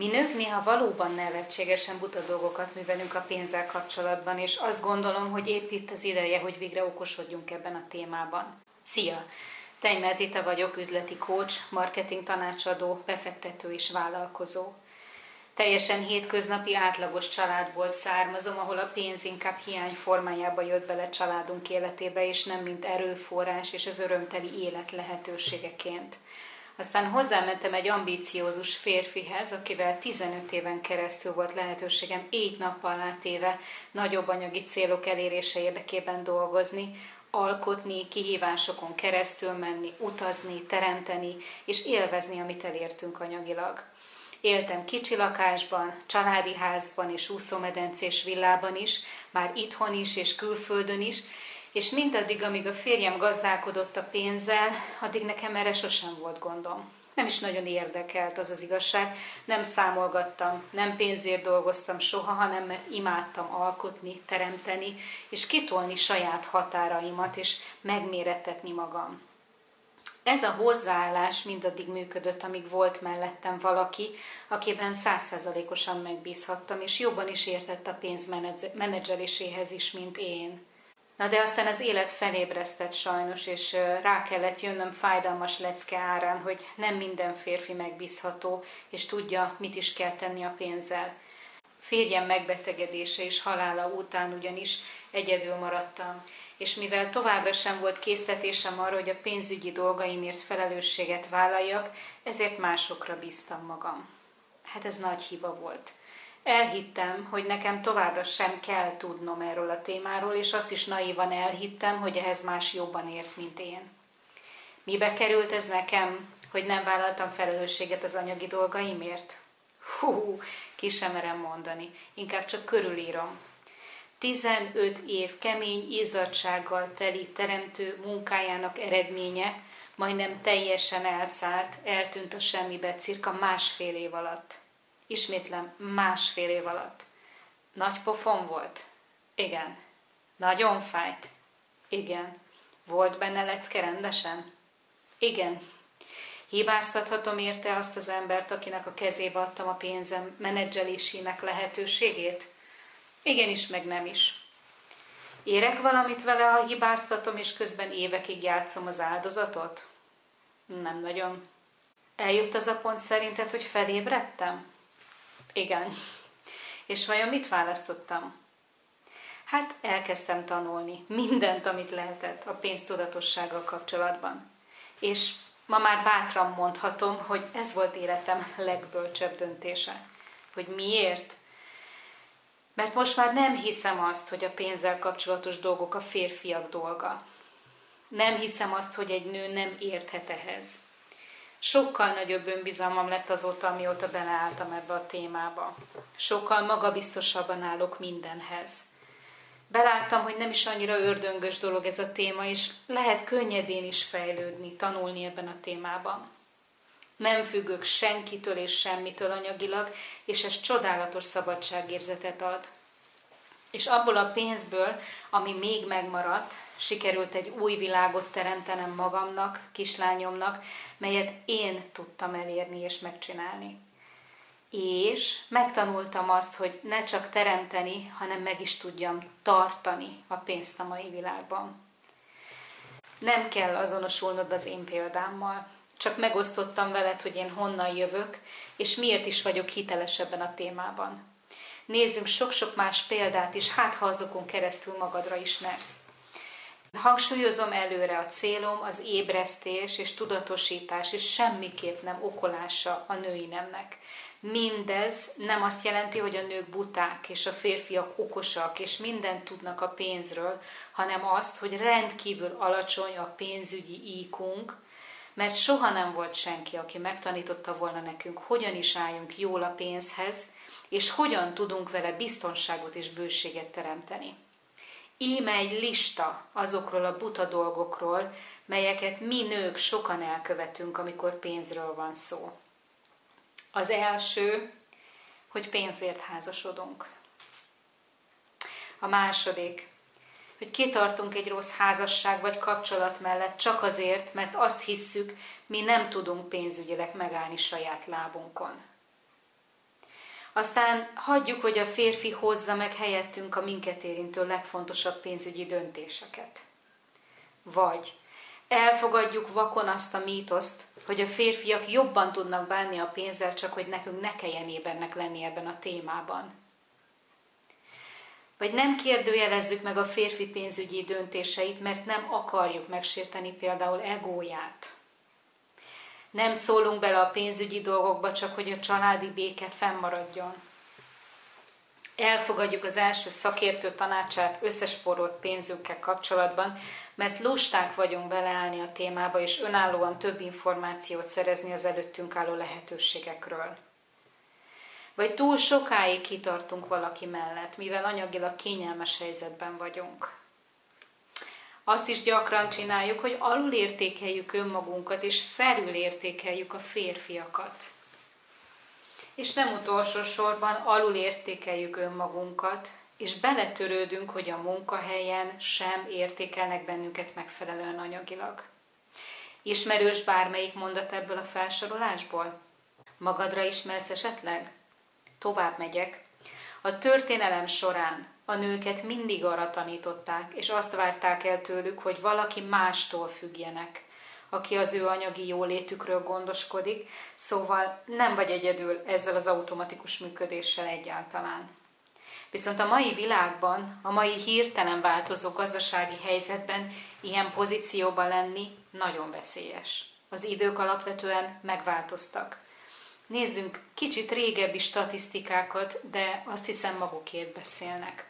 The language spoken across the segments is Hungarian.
Mi nők néha valóban nevetségesen buta dolgokat művelünk a pénzzel kapcsolatban, és azt gondolom, hogy épp itt az ideje, hogy végre okosodjunk ebben a témában. Szia! Tejmel vagyok, üzleti coach, marketing tanácsadó, befektető és vállalkozó. Teljesen hétköznapi átlagos családból származom, ahol a pénz inkább hiány formájába jött bele családunk életébe, és nem mint erőforrás és az örömteli élet lehetőségeként. Aztán hozzámentem egy ambíciózus férfihez, akivel 15 éven keresztül volt lehetőségem éjt-nappal átéve nagyobb anyagi célok elérése érdekében dolgozni, alkotni, kihívásokon keresztül menni, utazni, teremteni és élvezni, amit elértünk anyagilag. Éltem kicsi lakásban, családi házban és úszómedencés villában is, már itthon is és külföldön is, és mindaddig, amíg a férjem gazdálkodott a pénzzel, addig nekem erre sosem volt gondom. Nem is nagyon érdekelt az az igazság, nem számolgattam, nem pénzért dolgoztam soha, hanem mert imádtam alkotni, teremteni, és kitolni saját határaimat, és megmérettetni magam. Ez a hozzáállás mindaddig működött, amíg volt mellettem valaki, akiben százszerzalékosan megbízhattam, és jobban is értett a pénz menedzseléséhez is, mint én. Na de aztán az élet felébresztett sajnos, és rá kellett jönnöm fájdalmas lecke árán, hogy nem minden férfi megbízható, és tudja, mit is kell tenni a pénzzel. Férjem megbetegedése és halála után ugyanis egyedül maradtam, és mivel továbbra sem volt késztetésem arra, hogy a pénzügyi dolgaimért felelősséget vállaljak, ezért másokra bíztam magam. Hát ez nagy hiba volt. Elhittem, hogy nekem továbbra sem kell tudnom erről a témáról, és azt is naívan elhittem, hogy ehhez más jobban ért, mint én. Mibe került ez nekem, hogy nem vállaltam felelősséget az anyagi dolgaimért? Hú, ki sem merem mondani, inkább csak körülírom. 15 év kemény izzadsággal teli teremtő munkájának eredménye majdnem teljesen elszállt, eltűnt a semmibe cirka másfél év alatt. Ismétlem, másfél év alatt. Nagy pofon volt? Igen. Nagyon fájt? Igen. Volt benne lecke rendesen? Igen. Hibáztathatom érte azt az embert, akinek a kezébe adtam a pénzem menedzselésének lehetőségét? Igenis, meg nem is. Érek valamit vele, ha hibáztatom, és közben évekig játszom az áldozatot? Nem nagyon. Eljött az a pont szerinted, hogy felébredtem? Igen. És vajon mit választottam? Hát elkezdtem tanulni mindent, amit lehetett a pénztudatossággal kapcsolatban. És ma már bátran mondhatom, hogy ez volt életem legbölcsebb döntése. Hogy miért? Mert most már nem hiszem azt, hogy a pénzzel kapcsolatos dolgok a férfiak dolga. Nem hiszem azt, hogy egy nő nem érthet ehhez. Sokkal nagyobb önbizalmam lett azóta, amióta beleálltam ebbe a témába. Sokkal magabiztosabban állok mindenhez. Beláttam, hogy nem is annyira ördöngös dolog ez a téma, és lehet könnyedén is fejlődni, tanulni ebben a témában. Nem függök senkitől és semmitől anyagilag, és ez csodálatos szabadságérzetet ad. És abból a pénzből, ami még megmaradt, sikerült egy új világot teremtenem magamnak, kislányomnak, melyet én tudtam elérni és megcsinálni. És megtanultam azt, hogy ne csak teremteni, hanem meg is tudjam tartani a pénzt a mai világban. Nem kell azonosulnod az én példámmal, csak megosztottam veled, hogy én honnan jövök, és miért is vagyok hiteles ebben a témában. Nézzünk sok-sok más példát is, hát ha azokon keresztül magadra ismersz. Hangsúlyozom előre a célom, az ébresztés és tudatosítás, és semmiképp nem okolása a női nemnek. Mindez nem azt jelenti, hogy a nők buták és a férfiak okosak, és mindent tudnak a pénzről, hanem azt, hogy rendkívül alacsony a pénzügyi íkunk, mert soha nem volt senki, aki megtanította volna nekünk, hogyan is álljunk jól a pénzhez, és hogyan tudunk vele biztonságot és bőséget teremteni. Íme egy lista azokról a buta dolgokról, melyeket mi nők sokan elkövetünk, amikor pénzről van szó. Az első, hogy pénzért házasodunk. A második, hogy kitartunk egy rossz házasság vagy kapcsolat mellett csak azért, mert azt hisszük, mi nem tudunk pénzügyileg megállni saját lábunkon. Aztán hagyjuk, hogy a férfi hozza meg helyettünk a minket érintő legfontosabb pénzügyi döntéseket. Vagy elfogadjuk vakon azt a mítoszt, hogy a férfiak jobban tudnak bánni a pénzzel, csak hogy nekünk ne kelljen ébernek lenni ebben a témában. Vagy nem kérdőjelezzük meg a férfi pénzügyi döntéseit, mert nem akarjuk megsérteni például egóját. Nem szólunk bele a pénzügyi dolgokba, csak hogy a családi béke fennmaradjon. Elfogadjuk az első szakértő tanácsát összesporolt pénzünkkel kapcsolatban, mert lusták vagyunk beleállni a témába, és önállóan több információt szerezni az előttünk álló lehetőségekről. Vagy túl sokáig kitartunk valaki mellett, mivel anyagilag kényelmes helyzetben vagyunk. Azt is gyakran csináljuk, hogy alulértékeljük önmagunkat, és felülértékeljük a férfiakat. És nem utolsó sorban alulértékeljük önmagunkat, és beletörődünk, hogy a munkahelyen sem értékelnek bennünket megfelelően anyagilag. Ismerős bármelyik mondat ebből a felsorolásból? Magadra ismersz esetleg? Tovább megyek. A történelem során a nőket mindig arra tanították, és azt várták el tőlük, hogy valaki mástól függjenek, aki az ő anyagi jólétükről gondoskodik, szóval nem vagy egyedül ezzel az automatikus működéssel egyáltalán. Viszont a mai világban, a mai hirtelen változó gazdasági helyzetben ilyen pozícióban lenni nagyon veszélyes. Az idők alapvetően megváltoztak. Nézzünk kicsit régebbi statisztikákat, de azt hiszem magukért beszélnek.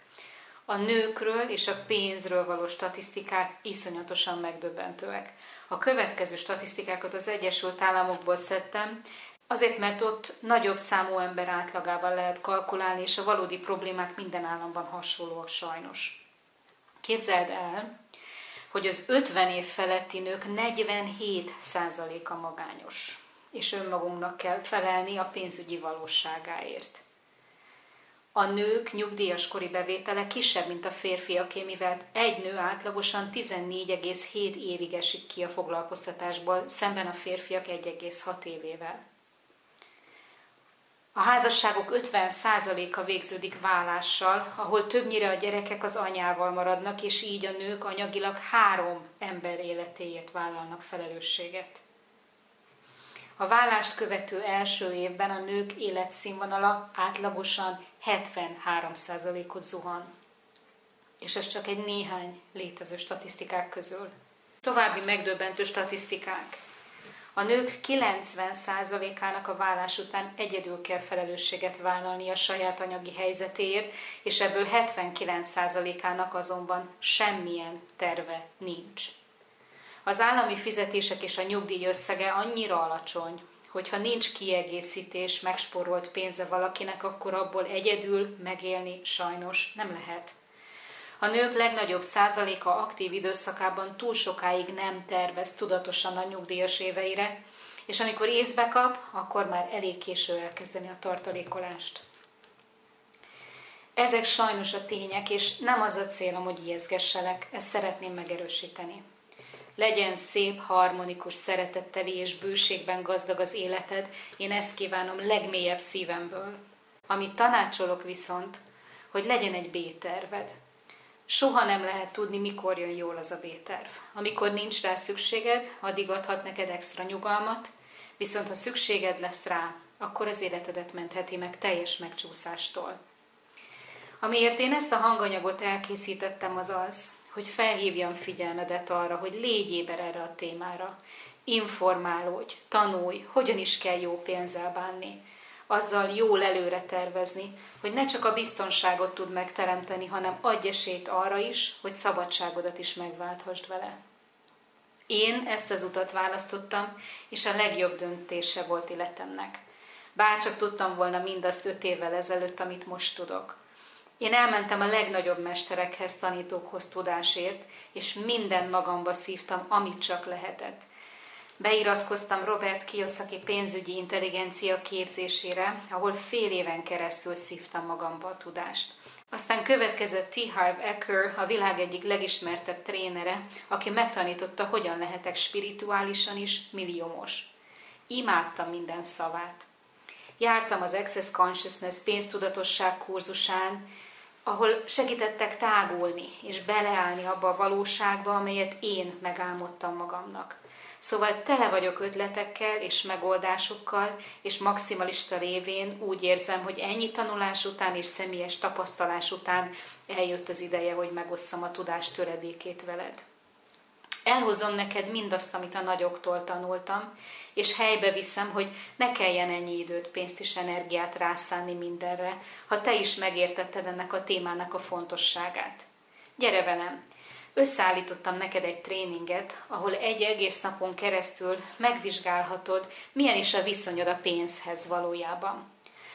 A nőkről és a pénzről való statisztikák iszonyatosan megdöbbentőek. A következő statisztikákat az Egyesült Államokból szedtem, azért, mert ott nagyobb számú ember átlagával lehet kalkulálni, és a valódi problémák minden államban hasonlóak sajnos. Képzeld el, hogy az 50 év feletti nők 47%-a magányos, és önmagunknak kell felelni a pénzügyi valóságáért. A nők nyugdíjas kori bevétele kisebb, mint a férfiaké, mivel egy nő átlagosan 14,7 évig esik ki a foglalkoztatásból, szemben a férfiak 1,6 évével. A házasságok 50%-a végződik vállással, ahol többnyire a gyerekek az anyával maradnak, és így a nők anyagilag három ember életéért vállalnak felelősséget. A vállást követő első évben a nők életszínvonala átlagosan 73%-ot zuhan. És ez csak egy néhány létező statisztikák közül. További megdöbbentő statisztikák. A nők 90%-ának a vállás után egyedül kell felelősséget vállalni a saját anyagi helyzetéért, és ebből 79%-ának azonban semmilyen terve nincs. Az állami fizetések és a nyugdíj összege annyira alacsony, hogyha nincs kiegészítés, megsporolt pénze valakinek, akkor abból egyedül megélni sajnos nem lehet. A nők legnagyobb százaléka aktív időszakában túl sokáig nem tervez tudatosan a nyugdíjas éveire, és amikor észbe kap, akkor már elég késő elkezdeni a tartalékolást. Ezek sajnos a tények, és nem az a célom, hogy ijeszgesselek, ezt szeretném megerősíteni. Legyen szép, harmonikus, szeretetteli és bőségben gazdag az életed, én ezt kívánom legmélyebb szívemből. Amit tanácsolok viszont, hogy legyen egy B-terved. Soha nem lehet tudni, mikor jön jól az a B-terv. Amikor nincs rá szükséged, addig adhat neked extra nyugalmat, viszont ha szükséged lesz rá, akkor az életedet mentheti meg teljes megcsúszástól. Amiért én ezt a hanganyagot elkészítettem az az, hogy felhívjam figyelmedet arra, hogy légy éber erre a témára. Informálódj, tanulj, hogyan is kell jó pénzzel bánni. Azzal jól előre tervezni, hogy ne csak a biztonságot tud megteremteni, hanem adj esélyt arra is, hogy szabadságodat is megválthasd vele. Én ezt az utat választottam, és a legjobb döntése volt életemnek. Bárcsak tudtam volna mindazt öt évvel ezelőtt, amit most tudok. Én elmentem a legnagyobb mesterekhez, tanítókhoz tudásért, és minden magamba szívtam, amit csak lehetett. Beiratkoztam Robert Kiyosaki pénzügyi intelligencia képzésére, ahol fél éven keresztül szívtam magamba a tudást. Aztán következett T. Harv Eker, a világ egyik legismertebb trénere, aki megtanította, hogyan lehetek spirituálisan is milliómos. Imádtam minden szavát. Jártam az Access Consciousness pénztudatosság kurzusán, ahol segítettek tágulni és beleállni abba a valóságba, amelyet én megálmodtam magamnak. Szóval tele vagyok ötletekkel és megoldásokkal, és maximalista révén úgy érzem, hogy ennyi tanulás után és személyes tapasztalás után eljött az ideje, hogy megosszam a tudás töredékét veled. Elhozom neked mindazt, amit a nagyoktól tanultam, és helybe viszem, hogy ne kelljen ennyi időt, pénzt és energiát rászánni mindenre, ha te is megértetted ennek a témának a fontosságát. Gyere velem! Összeállítottam neked egy tréninget, ahol egy egész napon keresztül megvizsgálhatod, milyen is a viszonyod a pénzhez valójában.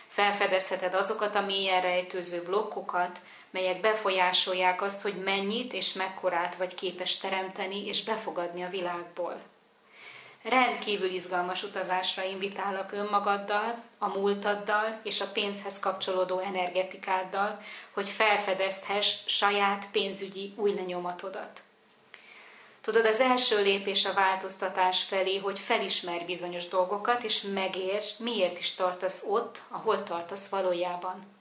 Felfedezheted azokat a mélyen rejtőző blokkokat, melyek befolyásolják azt, hogy mennyit és mekkorát vagy képes teremteni és befogadni a világból. Rendkívül izgalmas utazásra invitálok önmagaddal, a múltaddal és a pénzhez kapcsolódó energetikáddal, hogy felfedezthess saját pénzügyi új lenyomatodat. Tudod, az első lépés a változtatás felé, hogy felismerj bizonyos dolgokat, és megértsd, miért is tartasz ott, ahol tartasz valójában.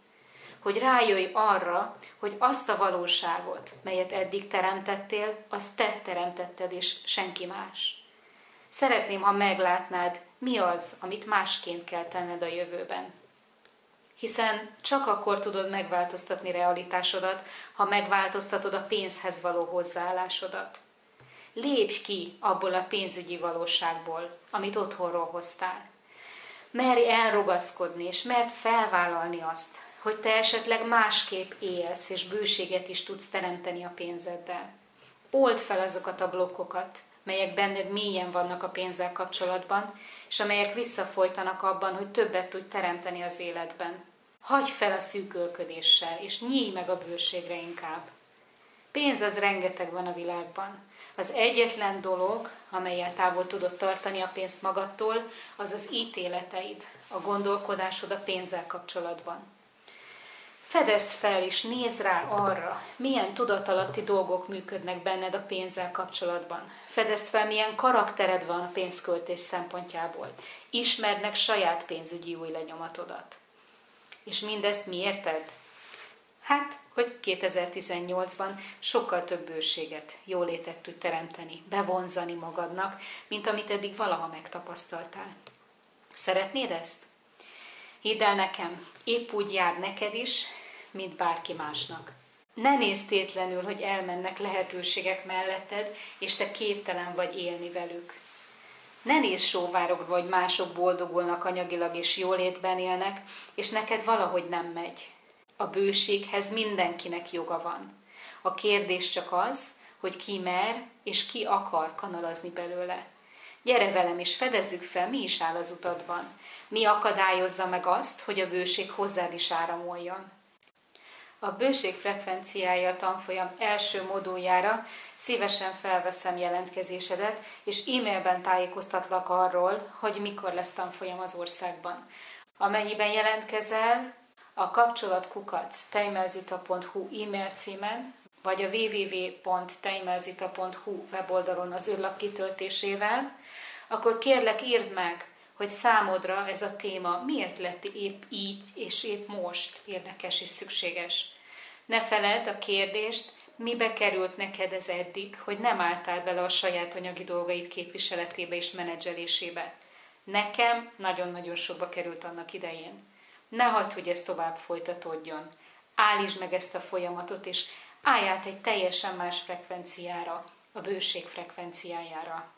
Hogy rájöjj arra, hogy azt a valóságot, melyet eddig teremtettél, azt te teremtetted, és senki más. Szeretném, ha meglátnád, mi az, amit másként kell tenned a jövőben. Hiszen csak akkor tudod megváltoztatni realitásodat, ha megváltoztatod a pénzhez való hozzáállásodat. Lépj ki abból a pénzügyi valóságból, amit otthonról hoztál. Merj elrugaszkodni, és mert felvállalni azt, hogy te esetleg másképp élsz, és bőséget is tudsz teremteni a pénzeddel. Old fel azokat a blokkokat, melyek benned mélyen vannak a pénzzel kapcsolatban, és amelyek visszafolytanak abban, hogy többet tudj teremteni az életben. Hagyj fel a szűkölködéssel, és nyíj meg a bőségre inkább. Pénz az rengeteg van a világban. Az egyetlen dolog, amelyel távol tudod tartani a pénzt magadtól, az az ítéleteid, a gondolkodásod a pénzzel kapcsolatban. Fedezd fel és nézd rá arra, milyen tudatalatti dolgok működnek benned a pénzzel kapcsolatban. Fedezd fel, milyen karaktered van a pénzköltés szempontjából. Ismerd meg saját pénzügyi új lenyomatodat. És mindezt mi érted? Hát, hogy 2018-ban sokkal több bőséget, jólétet tud teremteni, bevonzani magadnak, mint amit eddig valaha megtapasztaltál. Szeretnéd ezt? Hidd el nekem, épp úgy jár neked is, mint bárki másnak. Ne nézd tétlenül, hogy elmennek lehetőségek melletted, és te képtelen vagy élni velük. Ne nézz sóvárokba, hogy mások boldogulnak anyagilag és jólétben élnek, és neked valahogy nem megy. A bőséghez mindenkinek joga van. A kérdés csak az, hogy ki mer és ki akar kanalazni belőle. Gyere velem, és fedezzük fel, mi is áll az utadban. Mi akadályozza meg azt, hogy a bőség hozzád is áramoljon. A bőség frekvenciája tanfolyam első moduljára szívesen felveszem jelentkezésedet, és e-mailben tájékoztatlak arról, hogy mikor lesz tanfolyam az országban. Amennyiben jelentkezel, a kapcsolatkukac tejmelzita.hu e-mail címen, vagy a www.tejmelzita.hu weboldalon az űrlap kitöltésével, akkor kérlek írd meg, hogy számodra ez a téma miért lett épp így és épp most érdekes és szükséges. Ne feled a kérdést, mibe került neked ez eddig, hogy nem álltál bele a saját anyagi dolgaid képviseletébe és menedzselésébe. Nekem nagyon-nagyon sokba került annak idején. Ne hagyd, hogy ez tovább folytatódjon. Állítsd meg ezt a folyamatot, és állj át egy teljesen más frekvenciára, a bőség frekvenciájára.